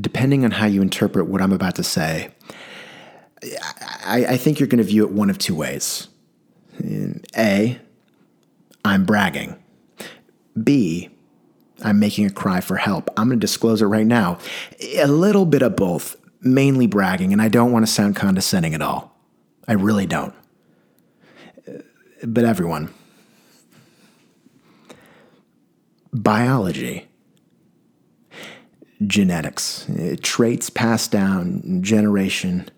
depending on how you interpret what I'm about to say, I, I think you're going to view it one of two ways. A, I'm bragging. B, I'm making a cry for help. I'm going to disclose it right now. A little bit of both, mainly bragging, and I don't want to sound condescending at all. I really don't. But everyone, biology, genetics, traits passed down generation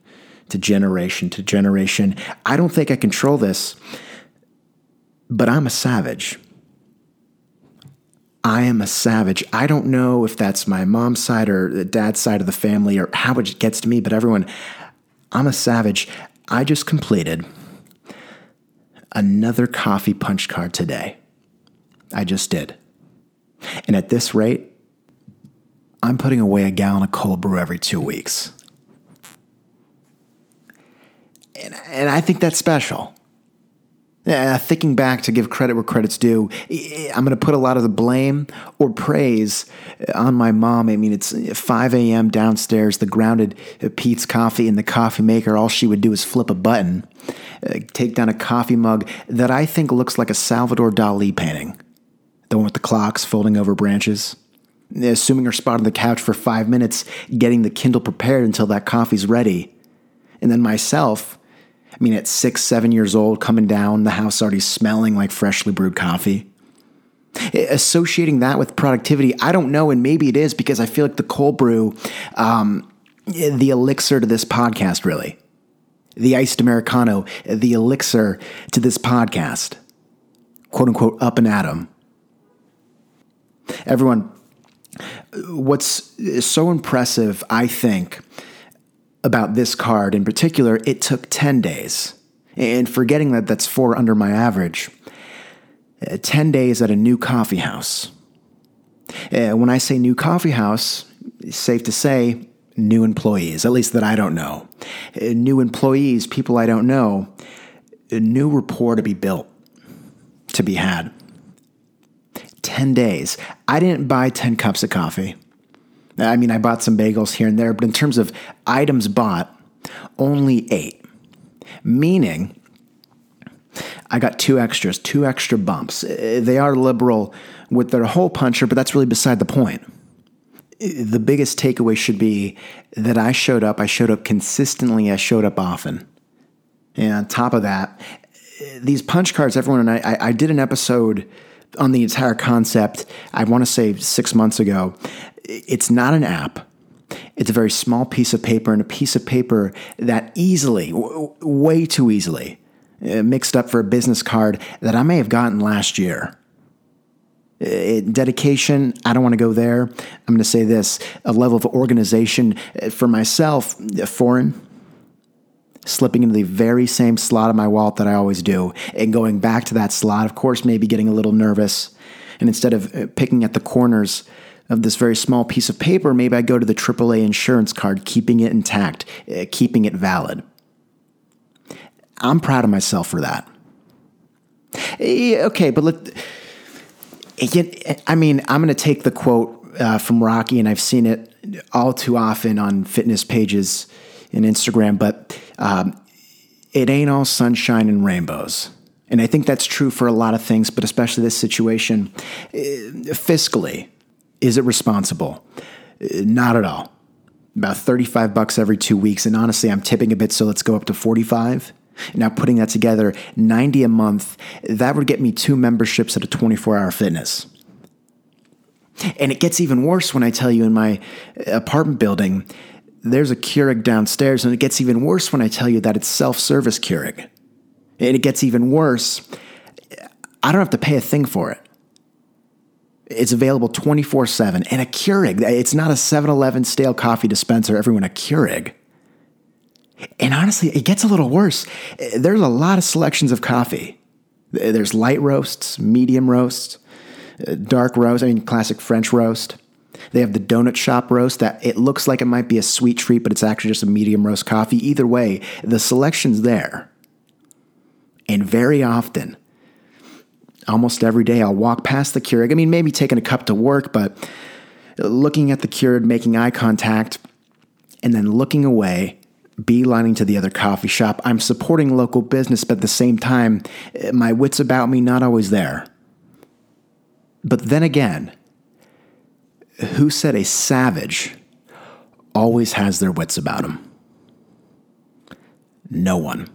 to generation to generation. I don't think I control this, but I'm a savage. I am a savage. I don't know if that's my mom's side or the dad's side of the family or how it gets to me, but everyone, I'm a savage. I just completed another coffee punch card today. I just did. And at this rate, I'm putting away a gallon of cold brew every two weeks. And, and I think that's special. Uh, thinking back to give credit where credit's due, I'm going to put a lot of the blame or praise on my mom. I mean, it's 5 a.m. downstairs, the grounded Peet's coffee in the coffee maker. All she would do is flip a button, uh, take down a coffee mug that I think looks like a Salvador Dali painting. The one with the clocks folding over branches. Assuming her spot on the couch for five minutes, getting the Kindle prepared until that coffee's ready. And then myself, I mean, at six, seven years old, coming down, the house already smelling like freshly brewed coffee. Associating that with productivity, I don't know, and maybe it is because I feel like the cold brew, um, the elixir to this podcast, really. The iced Americano, the elixir to this podcast. Quote unquote, up and at 'em. Everyone, what's so impressive, I think, about this card in particular, it took 10 days. And forgetting that that's four under my average, uh, 10 days at a new coffee house. Uh, when I say new coffee house, safe to say, new employees, at least that I don't know. Uh, new employees, people I don't know. A new rapport to be built, to be had. 10 days. I didn't buy 10 cups of coffee. I mean, I bought some bagels here and there, but in terms of items bought, only eight. Meaning, I got two extras, two extra bumps. Uh, they are liberal with their hole puncher, but that's really beside the point. The biggest takeaway should be that I showed up, I showed up consistently, I showed up often. And on top of that, these punch cards, everyone, and I, I did an episode on the entire concept, I want to say six months ago. It's not an app. It's a very small piece of paper and a piece of paper that easily, w- way too easily, uh, mixed up for a business card that I may have gotten last year. It, dedication, I don't want to go there. I'm going to say this a level of organization uh, for myself, foreign, slipping into the very same slot of my wallet that I always do, and going back to that slot, of course, maybe getting a little nervous. And instead of uh, picking at the corners of this very small piece of paper, maybe I go to the AAA insurance card, keeping it intact, uh, keeping it valid. I'm proud of myself for that. Okay, but let, I mean, I'm going to take the quote uh, from Rocky, and I've seen it all too often on fitness pages and Instagram, but um, it ain't all sunshine and rainbows. And I think that's true for a lot of things, but especially this situation. Uh, fiscally, is it responsible? Uh, not at all. About 35 bucks every two weeks. And honestly, I'm tipping a bit, so let's go up to 45. Now, putting that together, 90 a month, that would get me two memberships at a 24 hour fitness. And it gets even worse when I tell you in my apartment building, there's a Keurig downstairs, and it gets even worse when I tell you that it's self service Keurig. And it gets even worse. I don't have to pay a thing for it. It's available 24 7. And a Keurig, it's not a 7 Eleven stale coffee dispenser, everyone, a Keurig. And honestly, it gets a little worse. There's a lot of selections of coffee. There's light roasts, medium roasts, dark roast, I mean, classic French roast. They have the donut shop roast that it looks like it might be a sweet treat, but it's actually just a medium roast coffee. Either way, the selection's there. And very often, almost every day, I'll walk past the Keurig. I mean, maybe taking a cup to work, but looking at the Keurig, making eye contact, and then looking away beelining to the other coffee shop. I'm supporting local business, but at the same time, my wits about me not always there. But then again, who said a savage always has their wits about him? No one.